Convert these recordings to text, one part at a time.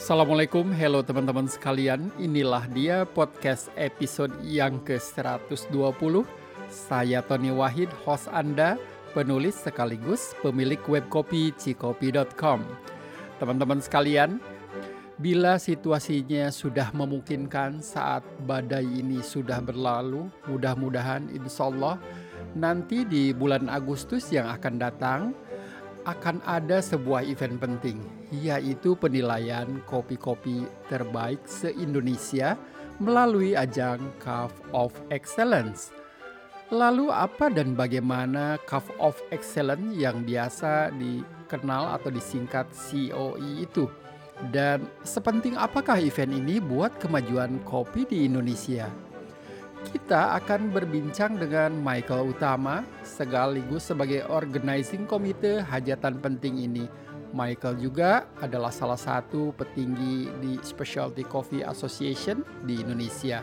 Assalamualaikum, hello teman-teman sekalian. Inilah dia podcast episode yang ke-120. Saya Tony Wahid, host Anda, penulis sekaligus pemilik web kopi cikopi.com. Teman-teman sekalian, bila situasinya sudah memungkinkan saat badai ini sudah berlalu, mudah-mudahan insya Allah nanti di bulan Agustus yang akan datang, akan ada sebuah event penting, yaitu penilaian kopi-kopi terbaik se-Indonesia melalui ajang Cup of Excellence. Lalu apa dan bagaimana Cup of Excellence yang biasa dikenal atau disingkat COE itu? Dan sepenting apakah event ini buat kemajuan kopi di Indonesia? Kita akan berbincang dengan Michael Utama sekaligus sebagai organizing komite hajatan penting ini. Michael juga adalah salah satu petinggi di Specialty Coffee Association di Indonesia.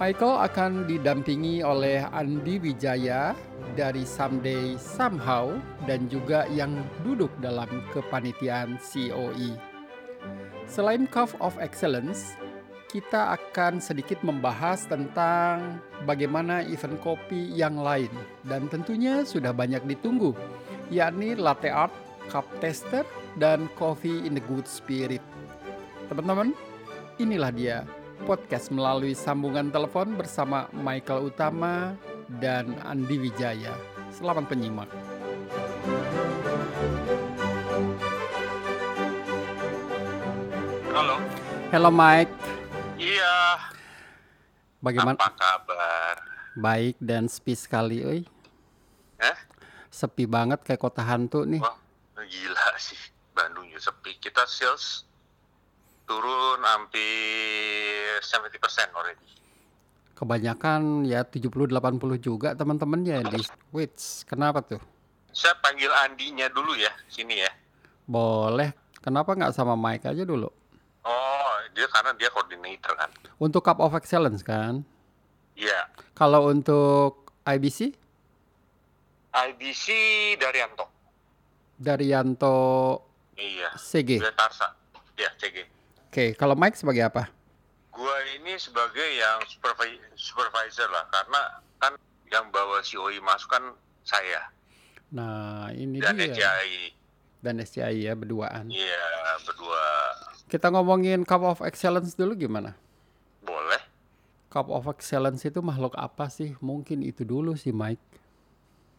Michael akan didampingi oleh Andi Wijaya dari Someday Somehow dan juga yang duduk dalam kepanitiaan COE. Selain Cup of Excellence, kita akan sedikit membahas tentang bagaimana event kopi yang lain dan tentunya sudah banyak ditunggu yakni latte art, cup tester, dan coffee in the good spirit. Teman-teman, inilah dia podcast melalui sambungan telepon bersama Michael Utama dan Andi Wijaya. Selamat penyimak. Halo. Halo Mike. Bagaimana? Apa kabar? Baik dan sepi sekali, oi. Eh? Sepi banget kayak kota hantu nih. Wah, gila sih. Bandung juga sepi. Kita sales turun hampir 70% already. Kebanyakan ya 70-80 juga teman-teman ya di Wits. Kenapa tuh? Saya panggil Andinya dulu ya, sini ya. Boleh. Kenapa nggak sama Mike aja dulu? Oh, dia karena dia koordinator kan. Untuk Cup of Excellence kan? Iya. Kalau untuk IBC? IBC Daryanto. Daryanto Iya. CG. Tarsa. Ya, CG. Oke, kalau Mike sebagai apa? Gua ini sebagai yang supervi- supervisor lah, karena kan yang bawa COI masuk kan saya Nah, ini dan dia. SCI. Dan SCI ya berduaan. Iya, berdua Kita ngomongin Cup of Excellence dulu gimana? boleh. Cup of Excellence itu makhluk apa sih? Mungkin itu dulu sih Mike.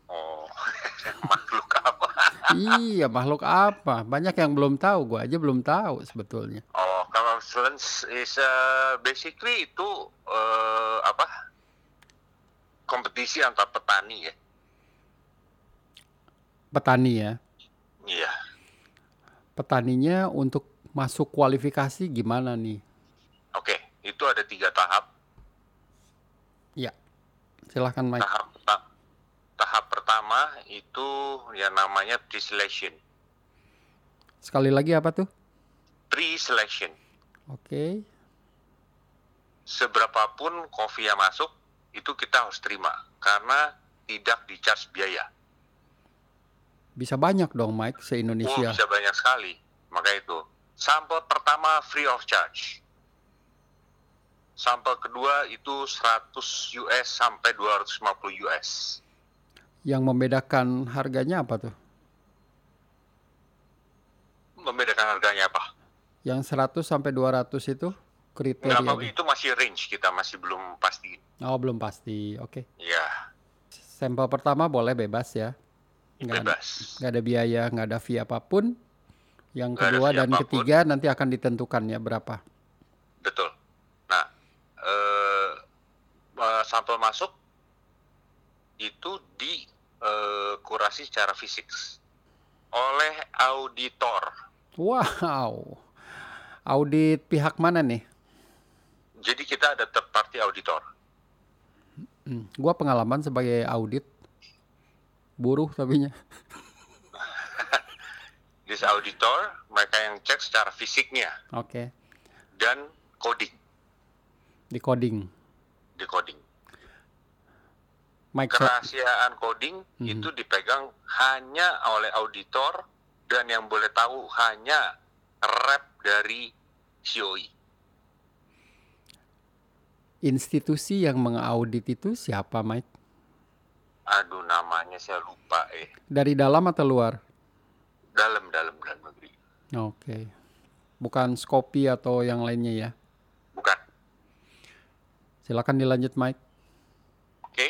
Oh, makhluk apa? iya, makhluk apa? Banyak yang belum tahu, gua aja belum tahu sebetulnya. Oh, kalau excellence is uh, basically itu uh, apa? Kompetisi antar petani ya. Petani ya. Iya. Petaninya untuk masuk kualifikasi gimana nih? Oke, itu ada tiga tahap. Ya. Silahkan Mike. Tahap ta- tahap pertama itu yang namanya pre-selection. Sekali lagi apa tuh? Pre-selection. Oke. Seberapapun kopi yang masuk itu kita harus terima karena tidak di-charge biaya. Bisa banyak dong Mike Oh, se-Indonesia. bisa banyak sekali. Maka itu. Sampel pertama free of charge. Sampel kedua itu 100 US sampai 250 US. Yang membedakan harganya apa tuh? Membedakan harganya apa? Yang 100 sampai 200 itu kriteria. Nggak apa- itu masih range kita masih belum pasti. Oh, belum pasti. Oke. Ya, Sampel pertama boleh bebas ya. Nggak ada, nggak ada biaya, nggak ada fee apa pun. Yang Nggak kedua dan apa pun. ketiga nanti akan ditentukan ya berapa. Betul. Nah, eh, eh, sampel masuk itu dikurasi secara fisik oleh auditor. Wow. Audit pihak mana nih? Jadi kita ada third party auditor. Hmm, gua pengalaman sebagai audit buruh tapinya. This auditor mereka yang cek secara fisiknya Oke. dan coding, Di coding. di coding. Microsoft. Kerahasiaan coding Mhm. itu dipegang hanya oleh auditor dan yang boleh tahu hanya rep dari COE. Institusi yang mengaudit itu siapa, Mike? Aduh, namanya saya lupa eh. Dari dalam atau luar? Dalam, dalam, dalam negeri. Oke. Bukan Skopi atau yang lainnya ya? Bukan. Silakan dilanjut, Mike. Oke.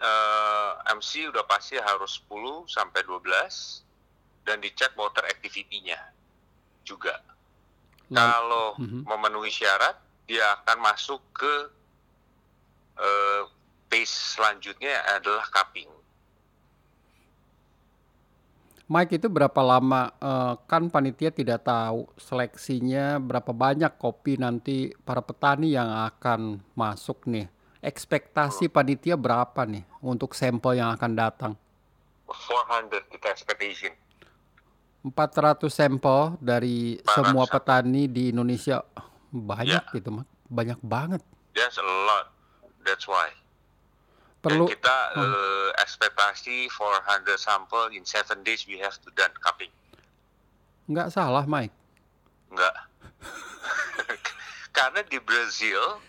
Eh, MC udah pasti harus 10 sampai 12 dan dicek water activity-nya juga. Lalu- Kalau Mhm. memenuhi syarat, dia akan masuk ke selanjutnya adalah cupping. Mike itu berapa lama eh, kan panitia tidak tahu seleksinya berapa banyak kopi nanti para petani yang akan masuk nih. Ekspektasi panitia berapa nih untuk sampel yang akan datang? 400 kita expectation. 400 sampel dari 400 semua sampel. petani di Indonesia. Banyak gitu, Mak. Banyak banget. That's a lot. That's why. Perlu Dan kita eh, ekspektasi 400 sampel in 7 days we have to done cupping. nggak salah, Mike. Enggak. Karena di Brazil,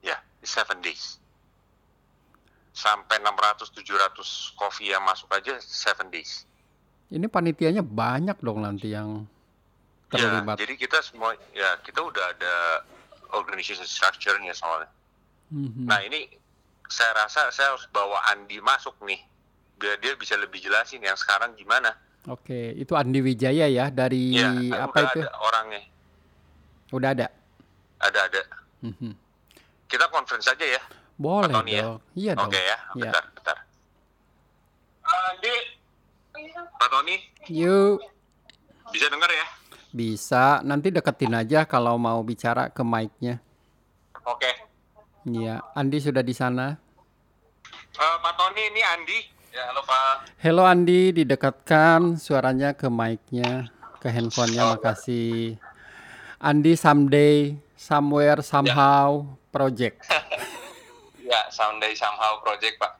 ya, di 7 days. Sampai 600-700 kopi yang masuk aja 7 days. Ini panitianya banyak dong nanti yang terlibat. Ya, jadi kita semua, ya kita udah ada organization structure-nya soalnya. Mhm. Nah ini saya rasa saya harus bawa Andi masuk nih. Biar dia bisa lebih jelasin yang sekarang gimana. Oke, itu Andi Wijaya ya dari Ya, apa udah itu? ada orangnya. Udah ada. Ada-ada. Mhm. Kita conference aja ya. Boleh Tony ya? dong. Iya dong. Oke ya, Iya. bentar, bentar. Andi, Pak Tony, Yuk, bisa dengar ya? bisa. Nanti deketin aja kalau mau bicara ke mic-nya. Oke. Iya, Andi sudah di sana. Eh, Pak Tony, ini Andi. Ya, halo Pak. Hello Andi, didekatkan suaranya ke mic-nya, ke handphonenya. Makasih. Andi someday, somewhere, somehow, project. Ya, Someday Somehow Project, Pak.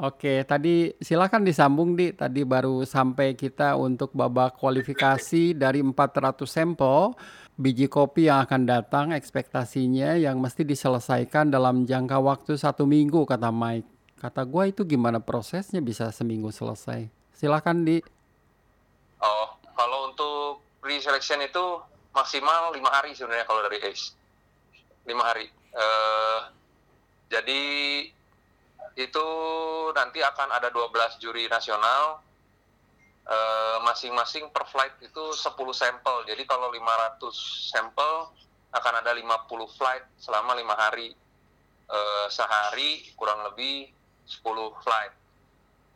Oke, tadi silakan disambung di. Tadi baru sampai kita untuk babak kualifikasi dari 400 sampel biji kopi yang akan datang ekspektasinya yang mesti diselesaikan dalam jangka waktu satu minggu kata Mike. Kata gua itu gimana prosesnya bisa seminggu selesai? Silakan di. Oh, kalau untuk pre-selection itu maksimal lima hari sebenarnya kalau dari ACE. Lima hari. Eh, jadi itu nanti akan ada 12 juri nasional. Eh, masing-masing per flight itu 10 sampel. Jadi kalau 500 sampel akan ada 50 flight selama lima hari. Eh, sehari kurang lebih 10 flight.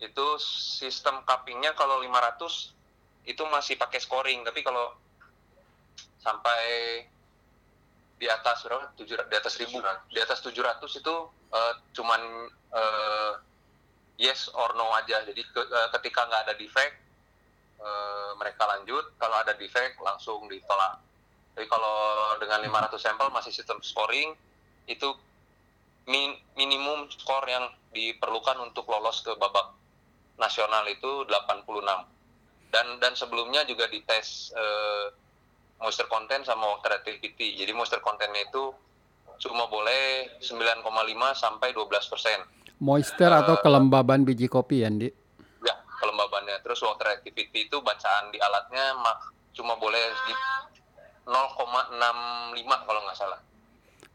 Itu sistem cuppingnya kalau 500 itu masih pakai scoring tapi kalau sampai di atas berapa tujuh di atas ribu di atas 700 itu eh, cuman eh, yes or no aja jadi ke- eh, ketika nggak ada defect eh, mereka lanjut kalau ada defect langsung ditolak tapi kalau dengan 500 sampel masih sistem scoring itu min- minimum skor yang diperlukan untuk lolos ke babak nasional itu 86 dan dan sebelumnya juga dites eh, moisture content sama water activity. Jadi moisture contentnya itu cuma boleh 9,5 sampai 12 persen. Moisture atau kelembaban biji kopi ya, Andi? Ya, kelembabannya. Terus water activity itu bacaan di alatnya mak cuma boleh di 0,65 kalau nggak salah.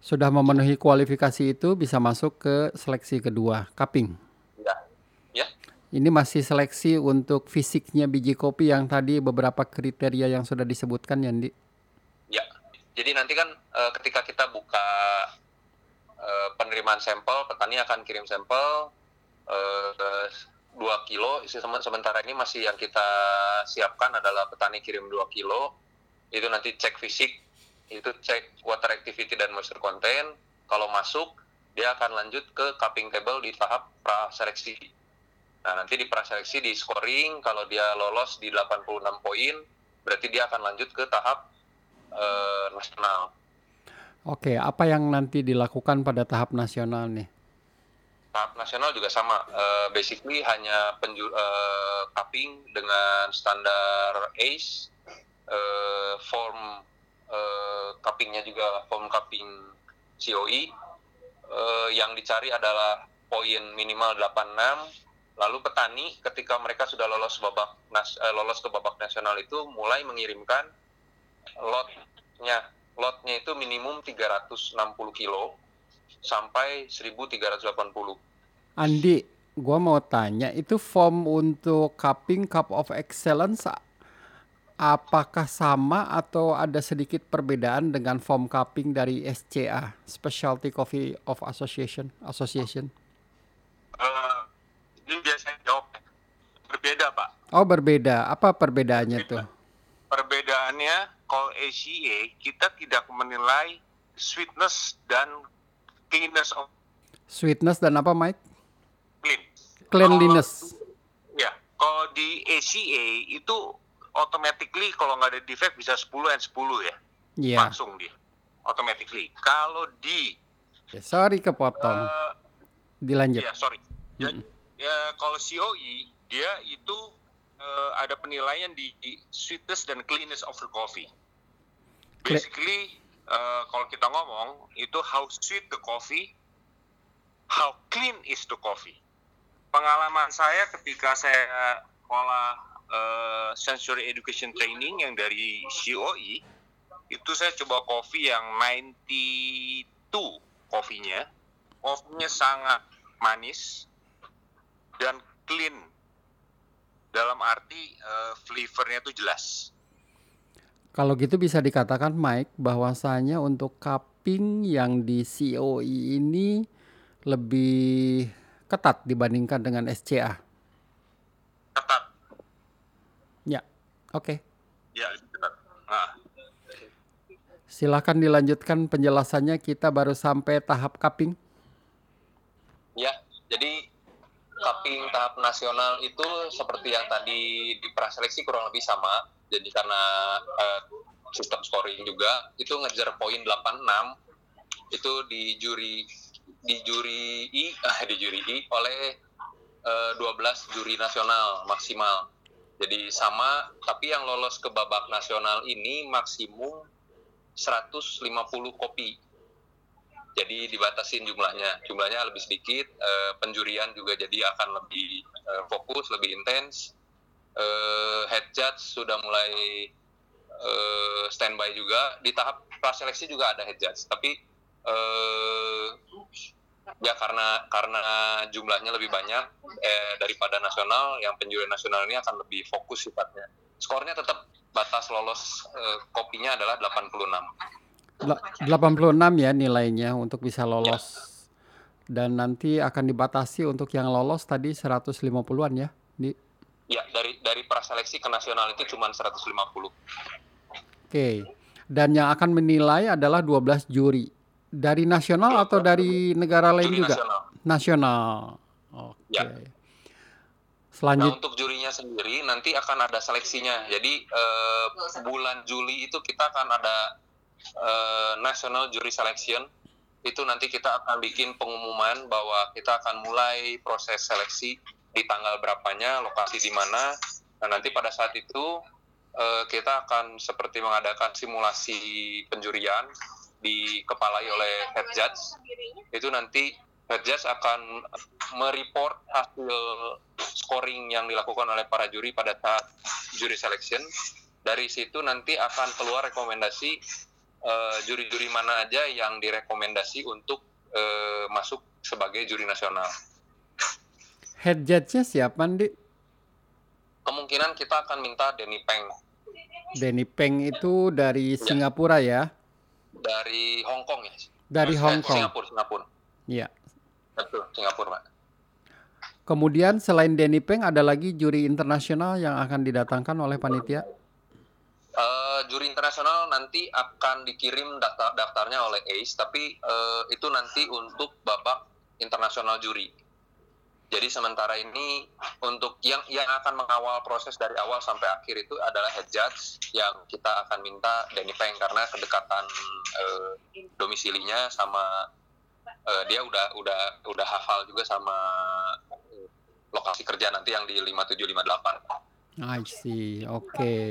Sudah memenuhi kualifikasi itu bisa masuk ke seleksi kedua, cupping. Ya, ya, Ini masih seleksi untuk fisiknya biji kopi yang tadi beberapa kriteria yang sudah disebutkan ya, Andi? ya. Jadi nanti kan eh, ketika kita buka eh, penerimaan sampel, petani akan kirim sampel eh, 2 kilo. Sem- Sementara ini masih yang kita siapkan adalah petani kirim 2 kilo. Itu nanti cek fisik, itu cek water activity dan moisture content. Kalau masuk, dia akan lanjut ke cupping table di tahap praseleksi. Nah, nanti di praseleksi di scoring, kalau dia lolos di 86 poin, berarti dia akan lanjut ke tahap eh, nasional. Oke, apa yang nanti dilakukan pada tahap nasional nih? Tahap nasional juga sama. Eh, basically hanya penju eh, cupping dengan standar ACE uh, form uh, cuppingnya juga form cupping COE uh, yang dicari adalah poin minimal 86 lalu petani ketika mereka sudah lolos babak nas, uh, lolos ke babak nasional itu mulai mengirimkan lotnya. Lotnya itu minimum 360 kilo sampai 1380 Andi gua mau tanya itu form untuk cupping cup of excellence apakah sama atau ada sedikit perbedaan dengan form cupping dari SCA Specialty Coffee of Association Association? Uh, ini biasanya jawab berbeda pak. Oh berbeda. Apa perbedaannya tuh? Perbedaannya kalau ACA kita tidak menilai sweetness dan cleanness of sweetness dan apa Mike? Clean. Cleanliness. Kalau, ya, kalau di ACA itu automatically kalau nggak ada defect bisa 10 and 10 ya. Yeah. Langsung dia. Automatically. Kalau di ya, sorry kepotong. Uh, Dilanjut. Ya, sorry. Ya, mm ya kalau COE dia itu uh, ada penilaian di, di sweetness dan cleanness of the coffee. Basically uh, kalau kita ngomong itu how sweet the coffee, how clean is the coffee. Pengalaman saya ketika saya sekolah uh, sensory education training yang dari COE itu saya coba kopi yang 92 kopinya. Kopinya sangat manis dan clean. Dalam arti uh, flavornya itu jelas. Kalau gitu bisa dikatakan Mike bahwasanya untuk cupping yang di COE ini lebih ketat dibandingkan dengan SCA Oke. Okay. Ya, nah. Silakan dilanjutkan penjelasannya. Kita baru sampai tahap cupping. Ya, jadi cupping tahap nasional itu seperti yang tadi di praseleksi kurang lebih sama. Jadi karena uh, sistem scoring juga itu ngejar poin 86 itu di juri di juri I ah, di juri I oleh uh, eh, 12 juri nasional maksimal jadi sama, tapi yang lolos ke babak nasional ini maksimum 150 kopi. Jadi dibatasin jumlahnya, jumlahnya lebih sedikit, eh, penjurian juga jadi akan lebih eh, fokus, lebih intens. Eh, head judge sudah mulai eh, standby juga. Di tahap praseleksi juga ada head judge, tapi eh, ya karena karena jumlahnya lebih banyak eh, daripada nasional yang penjurian nasional ini akan lebih fokus sifatnya. Skornya tetap batas lolos eh, kopinya adalah 86 86 ya nilainya untuk bisa lolos. Ya. dan nanti akan dibatasi untuk yang lolos tadi 150-an ya di ya dari dari praseleksi ke nasional itu cuma 150 oke. Dan yang akan menilai adalah 12 juri dari nasional atau dari negara lain juri juga? Nasional. Nasional. Oke. Okay. Ya. Selanjut. Nah, untuk jurinya sendiri nanti akan ada seleksinya. Jadi uh, bulan Juli itu kita akan ada uh, National Jury Selection. Itu nanti kita akan bikin pengumuman bahwa kita akan mulai proses seleksi di tanggal berapanya, lokasi di mana. Nah, nanti pada saat itu uh, kita akan seperti mengadakan simulasi penjurian dikepalai oleh head judge itu nanti head judge akan mereport hasil scoring yang dilakukan oleh para juri pada saat juri selection dari situ nanti akan keluar rekomendasi uh, juri-juri mana aja yang direkomendasi untuk uh, masuk sebagai juri nasional. Head judge-nya siapa, Andi? Kemungkinan kita akan minta Denny Peng. Denny Peng itu dari ya. Singapura ya? Dari Hong Kong ya. Dari Mas, Hong Kong. Singapura, Singapura. Iya. Betul, Singapura, Pak. Kemudian selain Denny Peng ada lagi juri internasional yang akan didatangkan oleh panitia? Uh, juri internasional nanti akan dikirim daftar daftarnya oleh ACE, tapi uh, itu nanti untuk babak internasional juri. Jadi sementara ini untuk yang yang akan mengawal proses dari awal sampai akhir itu adalah head judge yang kita akan minta Danny Peng karena kedekatan uh, domisilinya sama uh, dia udah udah udah hafal juga sama uh, lokasi kerja nanti yang di 5758. I see. Oke. Okay.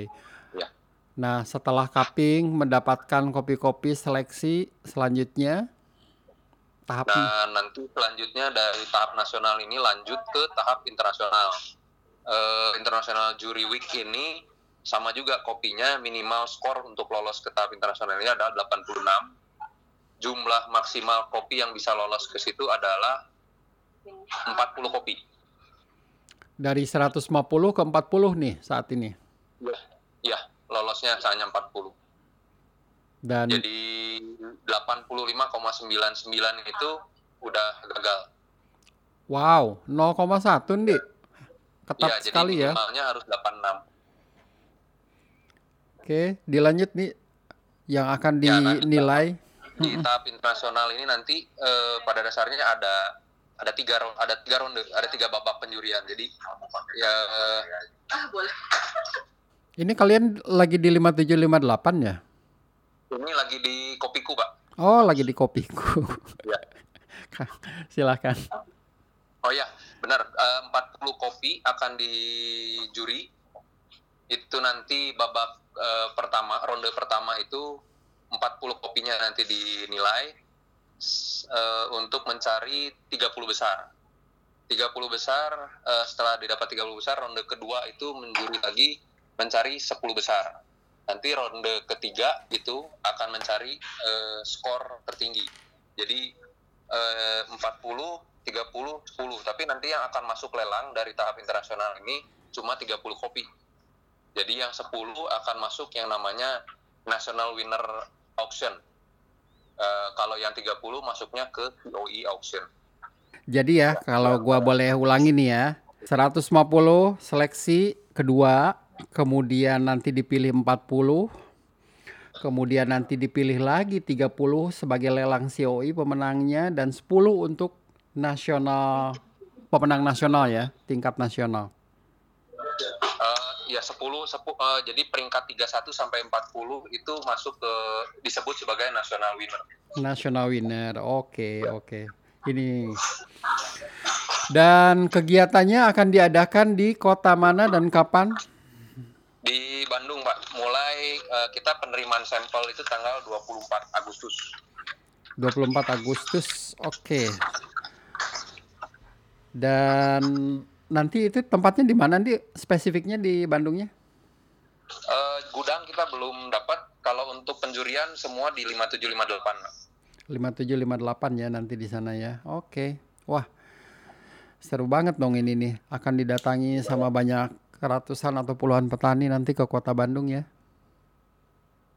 Ya. Nah, setelah cupping mendapatkan kopi-kopi seleksi selanjutnya tahap Nah, nanti selanjutnya dari tahap nasional ini lanjut ke tahap internasional. Uh, internasional Jury Week ini sama juga kopinya minimal skor untuk lolos ke tahap internasional ini adalah 86. Jumlah maksimal kopi yang bisa lolos ke situ adalah 40 kopi. Dari 150 ke 40 nih saat ini. Ya, ya lolosnya hanya 40. Dan jadi 85,99 itu udah gagal. Wow, 0,1 nih. Ketat ya, sekali jadi ya. minimalnya harus 86. Oke, dilanjut nih yang akan Ya, nanti dinilai. Di tahap internasional ini nanti eh, pada dasarnya ada ada tiga ada tiga ronde, ada tiga babak penjurian. Jadi ya eh, Ini kalian lagi di 5758 ya? Ini lagi di kopiku, Pak. Oh, lagi di kopiku. Ya. Silakan. Oh ya, benar. Eh, 40 kopi akan dijuri. Itu nanti babak eh, pertama, ronde pertama itu 40 kopinya nanti dinilai eh, untuk mencari 30 besar. 30 besar, eh, setelah didapat 30 besar, ronde kedua itu menjuri lagi mencari 10 besar. Nanti ronde ketiga itu akan mencari eh, skor tertinggi. Jadi eh, 40, 30, 10. Tapi nanti yang akan masuk lelang dari tahap internasional ini cuma 30 kopi. Jadi yang 10 akan masuk yang namanya National Winner Auction. Eh, kalau yang 30 masuknya ke COE Auction. Jadi ya, kalau gua boleh ulangi nih ya. 150 seleksi kedua, kemudian nanti dipilih 40, kemudian nanti dipilih lagi 30 sebagai lelang COI pemenangnya dan 10 untuk nasional pemenang nasional ya, tingkat nasional. Eh, ya 10, sepu- eh, jadi peringkat 31 sampai 40 itu masuk ke disebut sebagai National Winner. National winner. Oke, oke. Ini dan kegiatannya akan diadakan di kota mana dan kapan? Di Bandung, Pak. Mulai eh, kita penerimaan sampel itu tanggal 24 Agustus. 24 Agustus. Oke. Dan nanti itu tempatnya di mana nanti spesifiknya di Bandungnya? Eh, gudang kita belum dapat. Kalau untuk penjurian semua di 5758. Pak. 5758 ya nanti di sana ya. Oke. Wah. Seru banget dong ini nih. Akan didatangi sama banyak ratusan atau puluhan petani nanti ke Kota Bandung ya.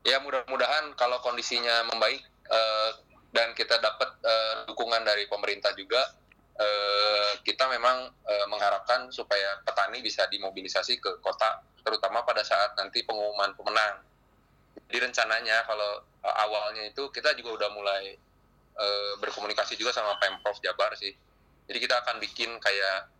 Ya mudah-mudahan kalau kondisinya membaik eh, dan kita dapat eh, dukungan dari pemerintah juga, eh, kita memang eh, mengharapkan supaya petani bisa dimobilisasi ke kota, terutama pada saat nanti pengumuman pemenang. Jadi rencananya kalau eh, awalnya itu kita juga udah mulai eh, berkomunikasi juga sama pemprov Jabar sih. Jadi kita akan bikin kayak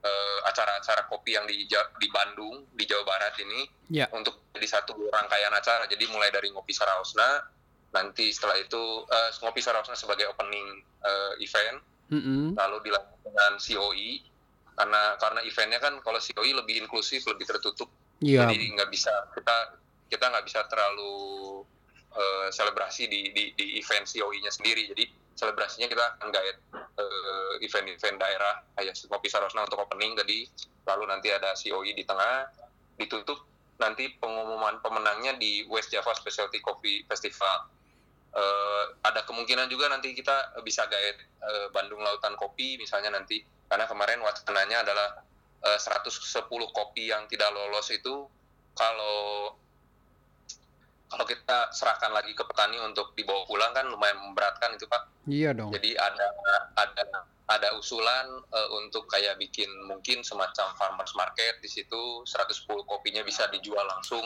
eh, acara-acara kopi yang di di Bandung, di Jawa Barat ini Ya. untuk jadi satu rangkaian acara. Jadi mulai dari ngopi Sarausna, nanti setelah itu eh, ngopi Sarausna sebagai opening eh, event, Mm-mm. lalu dilanjut dengan COI karena karena eventnya kan kalau COI lebih inklusif, lebih tertutup. Iya. Jadi nggak bisa kita kita nggak bisa terlalu eh, selebrasi di, di di event COI-nya sendiri. Jadi selebrasinya kita akan guide eh, event-event daerah kayak ngopi Sarosna untuk opening tadi, lalu nanti ada COI di tengah, ditutup nanti pengumuman pemenangnya di West Java Specialty Coffee Festival. Eh, ada kemungkinan juga nanti kita bisa guide eh, Bandung Lautan Kopi misalnya nanti karena kemarin wacananya adalah eh, 110 kopi yang tidak lolos itu kalau kalau kita serahkan lagi ke petani untuk dibawa pulang kan lumayan memberatkan itu Pak. Iya dong. Jadi ada ada ada usulan eh, untuk kayak bikin mungkin semacam farmers market di situ 110 kopinya bisa dijual langsung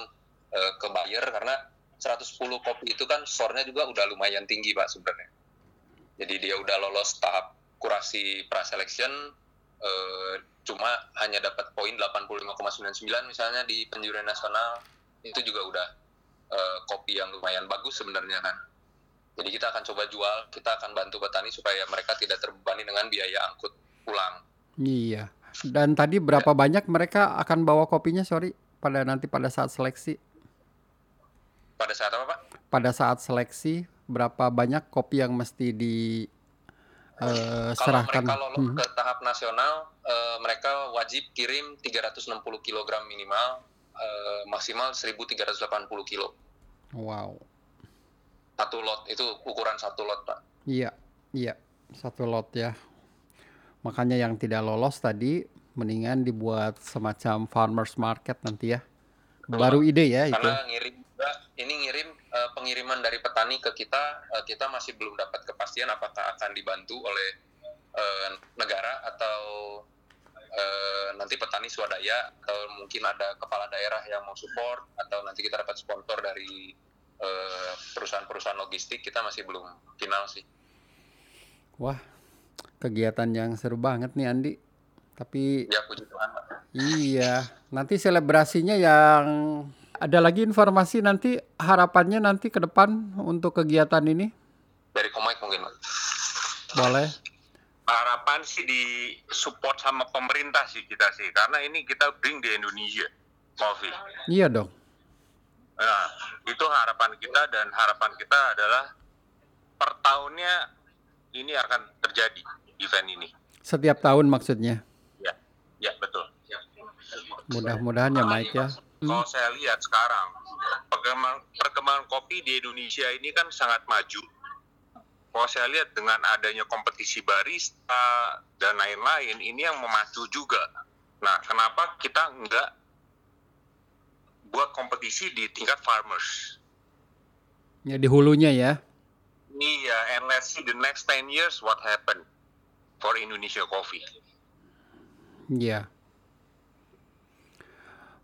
eh, ke buyer karena 110 kopi itu kan skornya juga udah lumayan tinggi Pak sebenarnya. Jadi dia udah lolos tahap kurasi praselection eh, cuma hanya dapat poin 85,99 misalnya di penjurian nasional itu juga udah eh, kopi yang lumayan bagus sebenarnya kan. Jadi kita akan coba jual, kita akan bantu petani supaya mereka tidak terbebani dengan biaya angkut pulang. Iya. Dan tadi berapa banyak mereka akan bawa kopinya, sorry, pada nanti pada saat seleksi? Pada saat apa, Pak? Pada saat seleksi berapa banyak kopi yang mesti di eh, Kalau serahkan? mereka lolos Hmm. ke tahap nasional, eh, mereka wajib kirim 360 kg minimal, eh, maksimal 1380 kilo. Wow. Satu lot, itu ukuran satu lot, Pak. Iya, iya, satu lot ya. Makanya yang tidak lolos tadi mendingan dibuat semacam farmers market nanti ya. Baru ide ya itu. Karena ngirim juga, ini ngirim eh, pengiriman dari petani ke kita, eh, kita masih belum dapat kepastian apakah akan dibantu oleh eh, negara atau eh, nanti petani swadaya atau mungkin ada kepala daerah yang mau support atau nanti kita dapat sponsor dari eh, perusahaan-perusahaan logistik kita masih belum final sih. Wah, kegiatan yang seru banget nih Andi. Tapi Ya puji Tuhan. Iya, nanti selebrasinya yang ada lagi informasi nanti harapannya nanti ke depan untuk kegiatan ini Dari Komik mungkin. Boleh. Harapan sih di support sama pemerintah sih kita sih karena ini kita bring di Indonesia coffee Iya dong. nah itu harapan kita dan harapan kita adalah per tahunnya ini akan terjadi event ini Setiap tahun maksudnya. ya ya betul Mudah-mudahan ya Mike ya. Hmm. kalau saya lihat sekarang perkembangan, perkembangan kopi di Indonesia ini kan sangat maju kalau saya lihat dengan adanya kompetisi barista dan lain-lain ini yang memacu juga nah kenapa kita nggak buat kompetisi di tingkat farmers Ya di hulunya ya. ini ya and let's see the next 10 years what happen for Indonesia coffee Iya.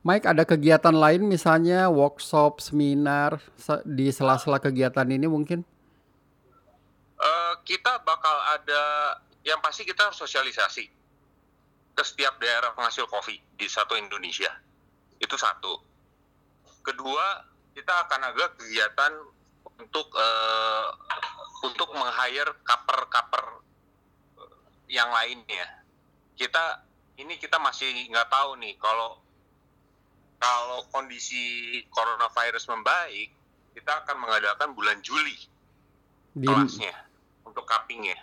Mike, ada kegiatan lain misalnya workshop, seminar se- di sela-sela kegiatan ini mungkin? Eh, kita bakal ada yang pasti kita harus sosialisasi ke setiap daerah penghasil kopi di satu Indonesia. Itu satu. Kedua, kita akan ada kegiatan untuk eh, untuk meng-hire kaper-kaper eh, yang lainnya. Kita ini kita masih nggak tahu nih kalau kalau kondisi coronavirus membaik, kita akan mengadakan bulan Juli Di, kelasnya untuk cuppingnya.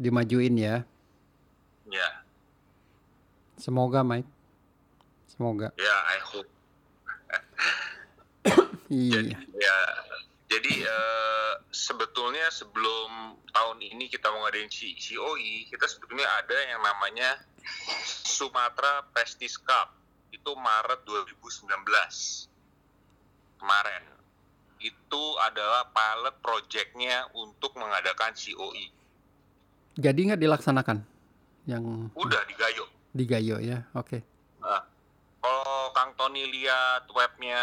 dimajuin ya. Ya, Semoga Mike. Semoga. ya, I hope. Iya. Ya, jadi eh, sebetulnya sebelum tahun ini kita mau ngadain COI, kita sebetulnya ada yang namanya Sumatera Prestige Cup. Itu Maret 2019 kemarin. Itu adalah pilot projectnya untuk mengadakan COI. Jadi nggak dilaksanakan yang Udah di Gayo. di Gayo ya? Oke. Nah, kalau Kang Tony lihat webnya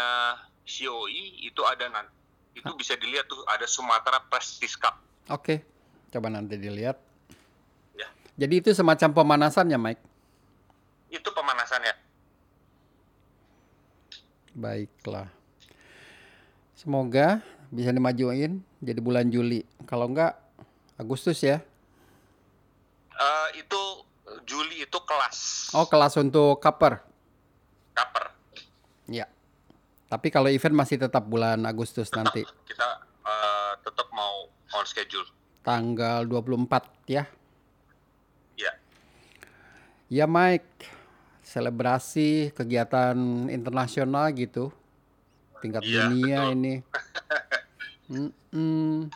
COI itu ada nanti itu bisa dilihat tuh ada Sumatera Prestige Cup. Oke. Coba nanti dilihat. Ya. Jadi itu semacam pemanasan ya Mike? Itu pemanasannya. Baiklah. Semoga bisa dimajuin jadi bulan Juli. Kalau enggak Agustus ya. Eh, itu Juli itu kelas Oh, kelas untuk cover. cover. Ya. Tapi kalau event masih tetap bulan Agustus nanti. Kita eh, tetap mau on schedule. Tanggal 24 ya. Ya. Ya Mike. Selebrasi kegiatan internasional gitu. Tingkat Iya, dunia betul. ini. Mm-mm.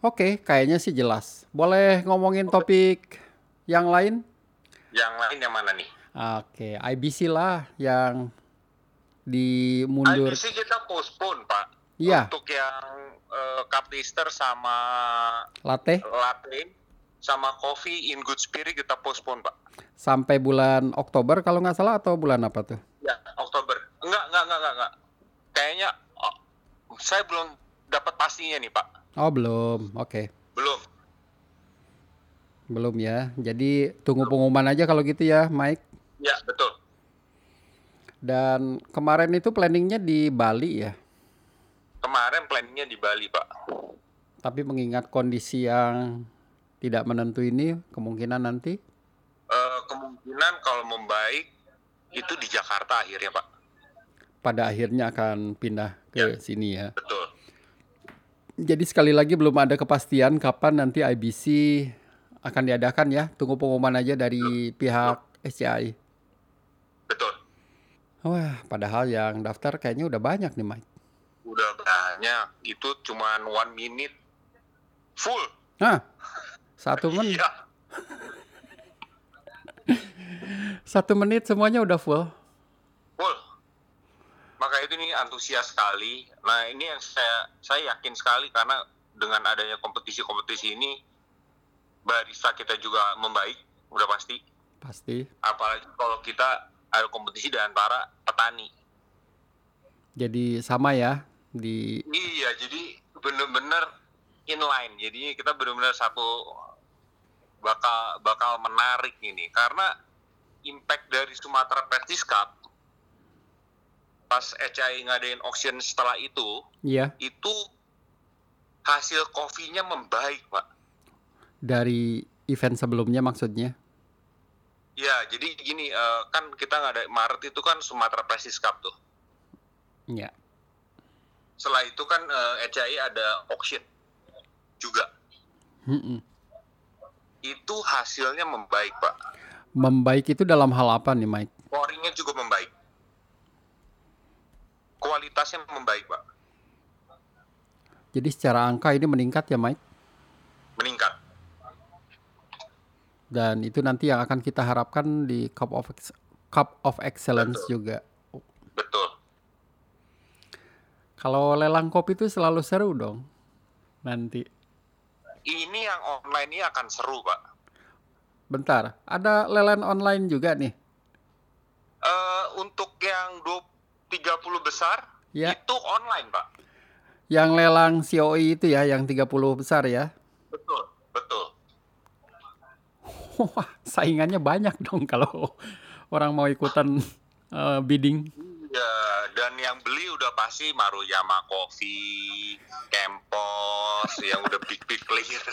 Oke, kayaknya sih jelas. Boleh ngomongin topik yang lain? Yang lain yang mana nih? Oke, IBC lah yang dimundur. IBC kita postpone, Pak. Iya, Untuk yang eh, cup taster sama latte latte sama coffee in good spirit kita postpone, Pak. sampai bulan Oktober kalau nggak salah atau bulan apa tuh? Ya, Oktober. Enggak, enggak, enggak, enggak, enggak. Kayaknya oh, saya belum dapat pastinya nih, Pak. Oh belum, oke, Belum. belum ya. Jadi tunggu pengumuman aja kalau gitu ya, Mike. Ya, betul. Dan kemarin itu planningnya di Bali ya, Kemarin planningnya di Bali, Pak. tapi mengingat kondisi yang tidak menentu ini, kemungkinan nanti Eh, kemungkinan kalau membaik itu di Jakarta akhirnya, Pak. Pada akhirnya akan pindah ke Ya. sini ya. Betul. Jadi sekali lagi belum ada kepastian kapan nanti IBC akan diadakan ya. Tunggu pengumuman aja dari pihak SCI. Betul. Wah, padahal yang daftar kayaknya udah banyak nih, Mike. Udah banyak. Itu cuman one minute full. Nah, satu menit, Iya. satu menit semuanya udah. Full. Maka itu nih antusias sekali. Nah ini yang saya saya yakin sekali karena dengan adanya kompetisi-kompetisi ini barista kita juga membaik, udah pasti. Pasti. Apalagi kalau kita ada kompetisi di antara petani. Jadi sama ya di Iya, jadi bener-bener inline. Jadi kita bener-bener satu bakal bakal menarik ini karena impact dari Sumatera Prestige Cup pas ECI ngadain auction setelah itu ya itu hasil kopinya membaik pak dari event sebelumnya maksudnya. ya jadi gini eh, kan kita ngadain Maret itu kan Sumatera Prestige Cup tuh Ya. setelah itu kan eh, ECI ada auction juga Mm-mm. itu hasilnya membaik pak Membaik itu dalam hal apa nih, Mike? scoringnya juga membaik kualitasnya membaik pak Jadi secara angka ini meningkat ya, Mike. meningkat Dan itu nanti yang akan kita harapkan di Cup of Cup of Excellence Betul. juga. betul Kalau lelang kopi itu selalu seru dong. Nanti. ini yang online ini akan seru pak Bentar, ada lelang online juga nih. Eh, untuk yang 20 30 besar Ya. itu online pak Yang lelang COI itu ya, yang 30 besar ya. betul betul Wah, saingannya banyak dong kalau orang mau ikutan eh, bidding. Ya, dan yang beli udah pasti Maruyama Coffee, Kempos, yang udah big big player.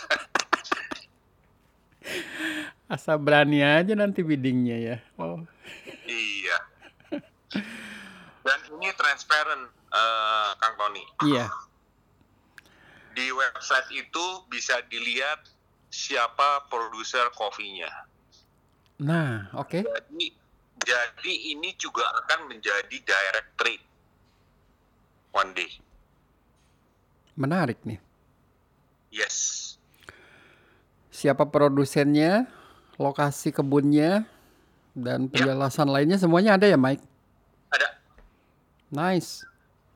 Asal berani aja nanti biddingnya ya. Oh, iya. Dan ini transparent, eh, Kang Tony. iya. Di website itu bisa dilihat siapa produser kopinya. Nah, oke. Jadi, jadi ini juga akan menjadi direct trade one day. Menarik nih. Yes. Siapa produsennya, lokasi kebunnya, dan penjelasan lainnya semuanya ada ya, Mike? Nice.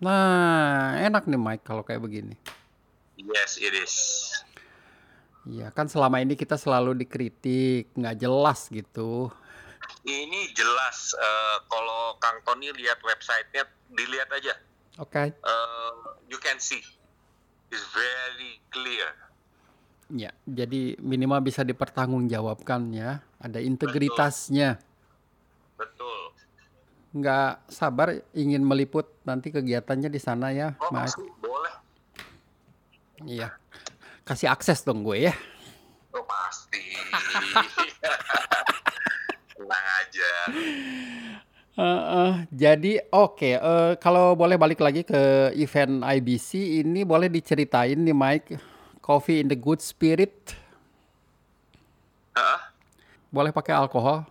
Nah, enak nih Mike kalau kayak begini. Yes, it is. Iya, kan selama ini kita selalu dikritik, nggak jelas gitu. Ini jelas eh, kalau Kang Tony lihat websitenya, dilihat aja. Oke. Eh, you can see, it's very clear. Ya, jadi minimal bisa dipertanggungjawabkan ya. Ada integritasnya. Betul. Nggak sabar ingin meliput nanti kegiatannya di sana ya, Oh, pasti boleh. Iya. Kasih akses dong gue ya. Oh, pasti. Tenang aja. Eh, eh, jadi oke, eh, kalau boleh balik lagi ke event IBC ini boleh diceritain nih Mike, Coffee in the Good Spirit, Hah? boleh pakai alkohol?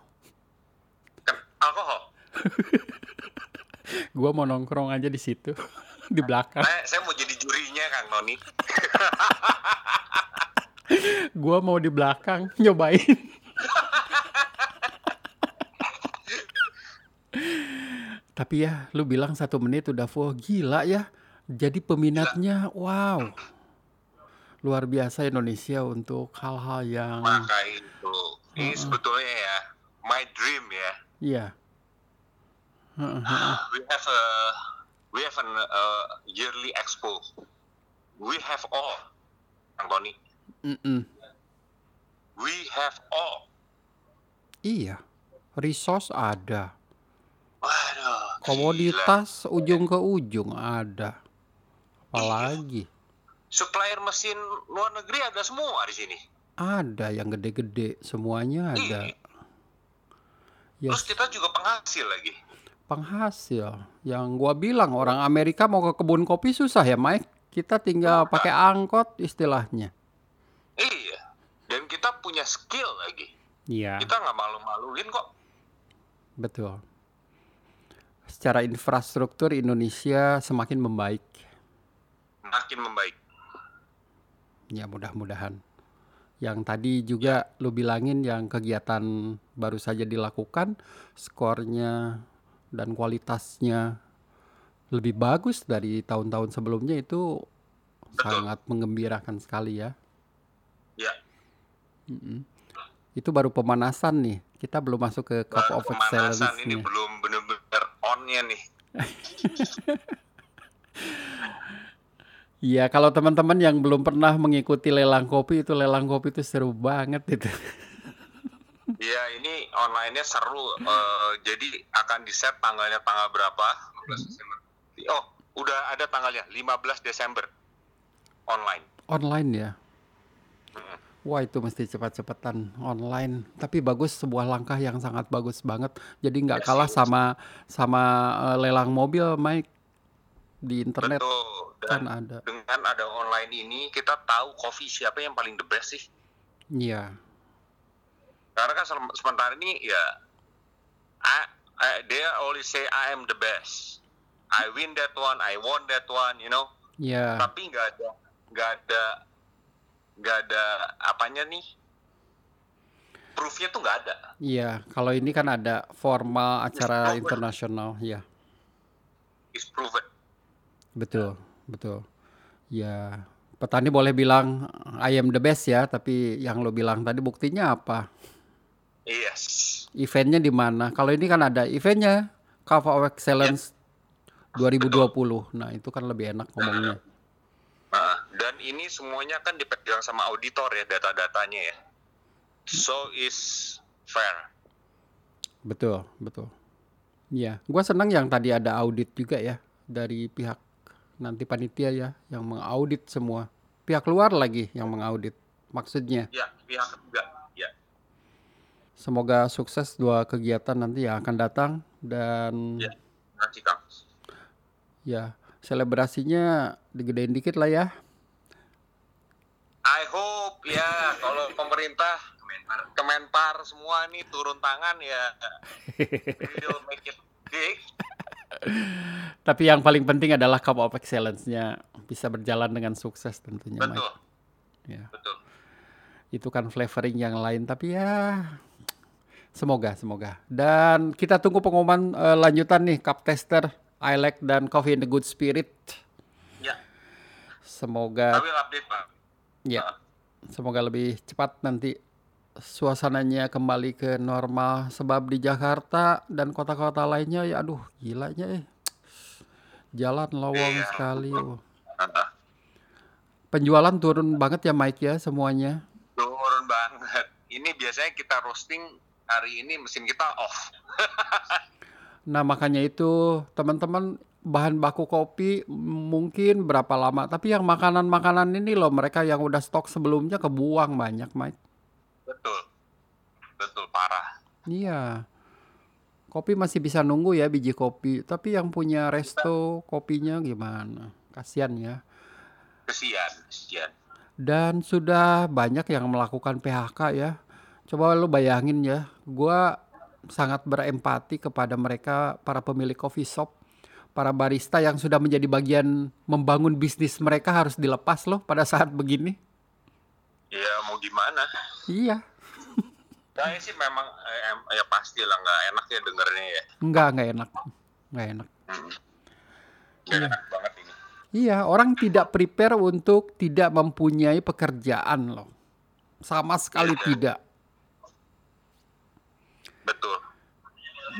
Gua mau nongkrong aja di situ, di belakang. Saya, saya mau jadi jurinya, Kang Noni. Gua mau di belakang nyobain. Tapi ya, lu bilang satu menit udah full, gila ya. Jadi peminatnya, wow, luar biasa Indonesia untuk hal-hal yang, Maka itu. Ini sebetulnya ya, my dream ya. iya. Heeh. We have a we have an uh, yearly expo. We have all, Kang Tony. Mm-mm. We have all. Iya, resource ada, Waduh. gila. komoditas ujung ke ujung ada, apalagi Supplier mesin luar negeri ada semua di sini. ada yang gede-gede, semuanya ada. Terus Yes, kita juga penghasil lagi. Penghasil. Yang gua bilang orang Amerika mau ke kebun kopi susah ya, Mike. Kita tinggal pakai angkot istilahnya. Iya. Dan kita punya skill lagi. Iya, Kita nggak malu-maluin kok. betul. Secara infrastruktur Indonesia semakin membaik. Makin membaik. Ya mudah-mudahan. Yang tadi juga lu bilangin yang kegiatan baru saja dilakukan, skornya dan kualitasnya lebih bagus dari tahun-tahun sebelumnya itu sangat mengembirakan sekali ya. Ya. Mm-mm. Itu baru pemanasan nih. Kita belum masuk ke Cup Baru of pemanasan ini belum bener-bener onnya nih. Iya, kalau teman-teman yang belum pernah mengikuti lelang kopi itu lelang kopi itu seru banget itu. Iya, ini online-nya seru. Eh, jadi akan di-set tanggalnya tanggal berapa? 15 Desember. Oh, udah ada tanggalnya, 15 Desember. Online. Online ya. Mm. Wah itu mesti cepat-cepatan online. Tapi bagus sebuah langkah yang sangat bagus banget. Jadi nggak Yes, kalah yes. sama sama eh, lelang mobil, Mike di internet Betul. kan Dan ada. dengan ada online ini, kita tahu coffee siapa yang paling the best sih. Iya, Karena kan sementara ini ya, I, I, they always say I am the best. I win that one, I won that one, you know. iya, Tapi nggak ada, nggak ada, nggak ada apanya nih. Proofnya tuh nggak ada. iya. Kalau ini kan ada formal acara internasional, ya. Is proven. Betul, betul. Ya, petani boleh bilang I am the best ya, tapi yang lo bilang tadi buktinya apa? Yes. Eventnya di mana? Kalau ini kan ada eventnya Cup of Excellence 2020. Nah, itu kan lebih enak ngomongnya. Nah, dan ini semuanya kan dipegang sama auditor ya data-datanya ya. So is fair. Betul, betul. Iya, gua senang yang tadi ada audit juga ya dari pihak nanti panitia ya yang mengaudit semua. Pihak luar lagi yang mengaudit. Maksudnya, Ya, pihak ketiga. Semoga sukses dua kegiatan nanti yang akan datang dan Ya. Nanti Kang. ya selebrasinya digedein dikit lah ya. I hope ya kalau pemerintah Kemenpar semua nih turun tangan ya make it big. Tapi yang paling penting adalah Cup of Excellence-nya bisa berjalan dengan sukses tentunya, Mike. Betul, Ya. betul. Itu kan flavoring yang lain, tapi ya semoga, semoga. Dan kita tunggu pengumuman eh, lanjutan nih Cup Tester, Ilek dan Coffee in the Good Spirit. Ya, Semoga I will update Pak. ya, semoga lebih cepat nanti suasananya kembali ke normal sebab di Jakarta dan kota-kota lainnya ya aduh gilanya eh. Jalan lowong Iya. sekali. oh. Ah, Penjualan turun banget ya Mike ya semuanya. Turun banget. Ini biasanya kita roasting hari ini mesin kita off. Nah, makanya itu teman-teman bahan baku kopi mungkin berapa lama, tapi yang makanan-makanan ini loh mereka yang udah stok sebelumnya kebuang banyak, Mike. Betul. Betul parah. Iya. Kopi masih bisa nunggu ya biji kopi, tapi yang punya resto kopinya gimana? Kasihan ya. Kesian, kesian. Dan sudah banyak yang melakukan PHK ya. Coba lu bayangin ya, gua sangat berempati kepada mereka para pemilik coffee shop, para barista yang sudah menjadi bagian membangun bisnis mereka harus dilepas loh pada saat begini. Ya mau gimana? Iya, Saya sih memang eh, ya pasti lah nggak enak ya dengernya ya. enggak enggak enak, enggak enak. Hmm. Nggak enak banget ini. Iya, orang tidak prepare untuk tidak mempunyai pekerjaan loh, sama sekali tidak. Betul.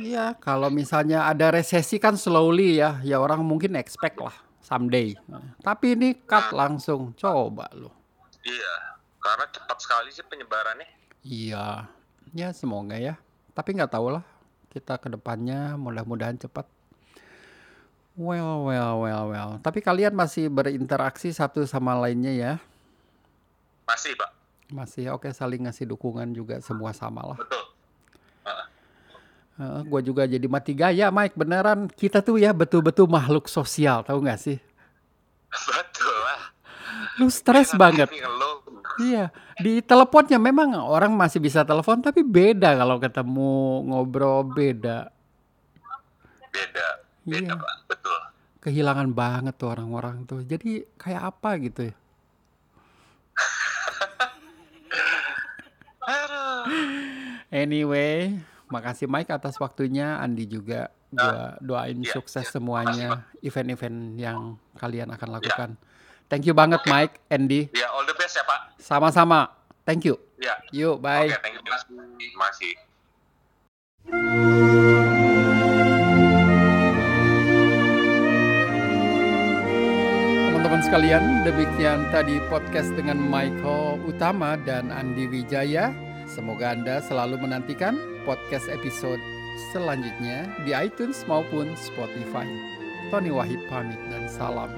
Iya, kalau misalnya ada resesi kan slowly ya, ya orang mungkin expect lah someday. Tapi ini cut langsung, coba lo. Iya. Karena cepat sekali sih penyebarannya. Iya, ya semoga ya. Tapi nggak tahu lah, kita ke depannya mudah-mudahan cepat. Well, well, well, well. Tapi kalian masih berinteraksi satu sama lainnya ya? Masih Pak. Masih oke saling ngasih dukungan juga semua sama lah. Betul. Uh, gue juga jadi mati gaya, Mike. Beneran kita tuh ya betul-betul makhluk sosial, tahu nggak sih? Betul lah. Lu stres banget. Iya, di teleponnya memang orang masih bisa telepon, tapi beda kalau ketemu ngobrol beda. Beda, beda Iya. Pak. Betul. Kehilangan banget tuh orang-orang tuh. Jadi kayak apa gitu ya? Anyway, makasih Mike atas waktunya. Andi juga gua doain Iya, sukses iya. semuanya event-event yang kalian akan lakukan. Thank you banget Oke. Mike, Andy. Ya, all the best ya Pak. Sama-sama. Thank you. Ya. Yuk, bye. Oke, thank you. Mas. Masih. Teman-teman sekalian, demikian tadi podcast dengan Michael Utama dan Andi Wijaya. Semoga Anda selalu menantikan podcast episode selanjutnya di iTunes maupun Spotify. Tony Wahid pamit dan salam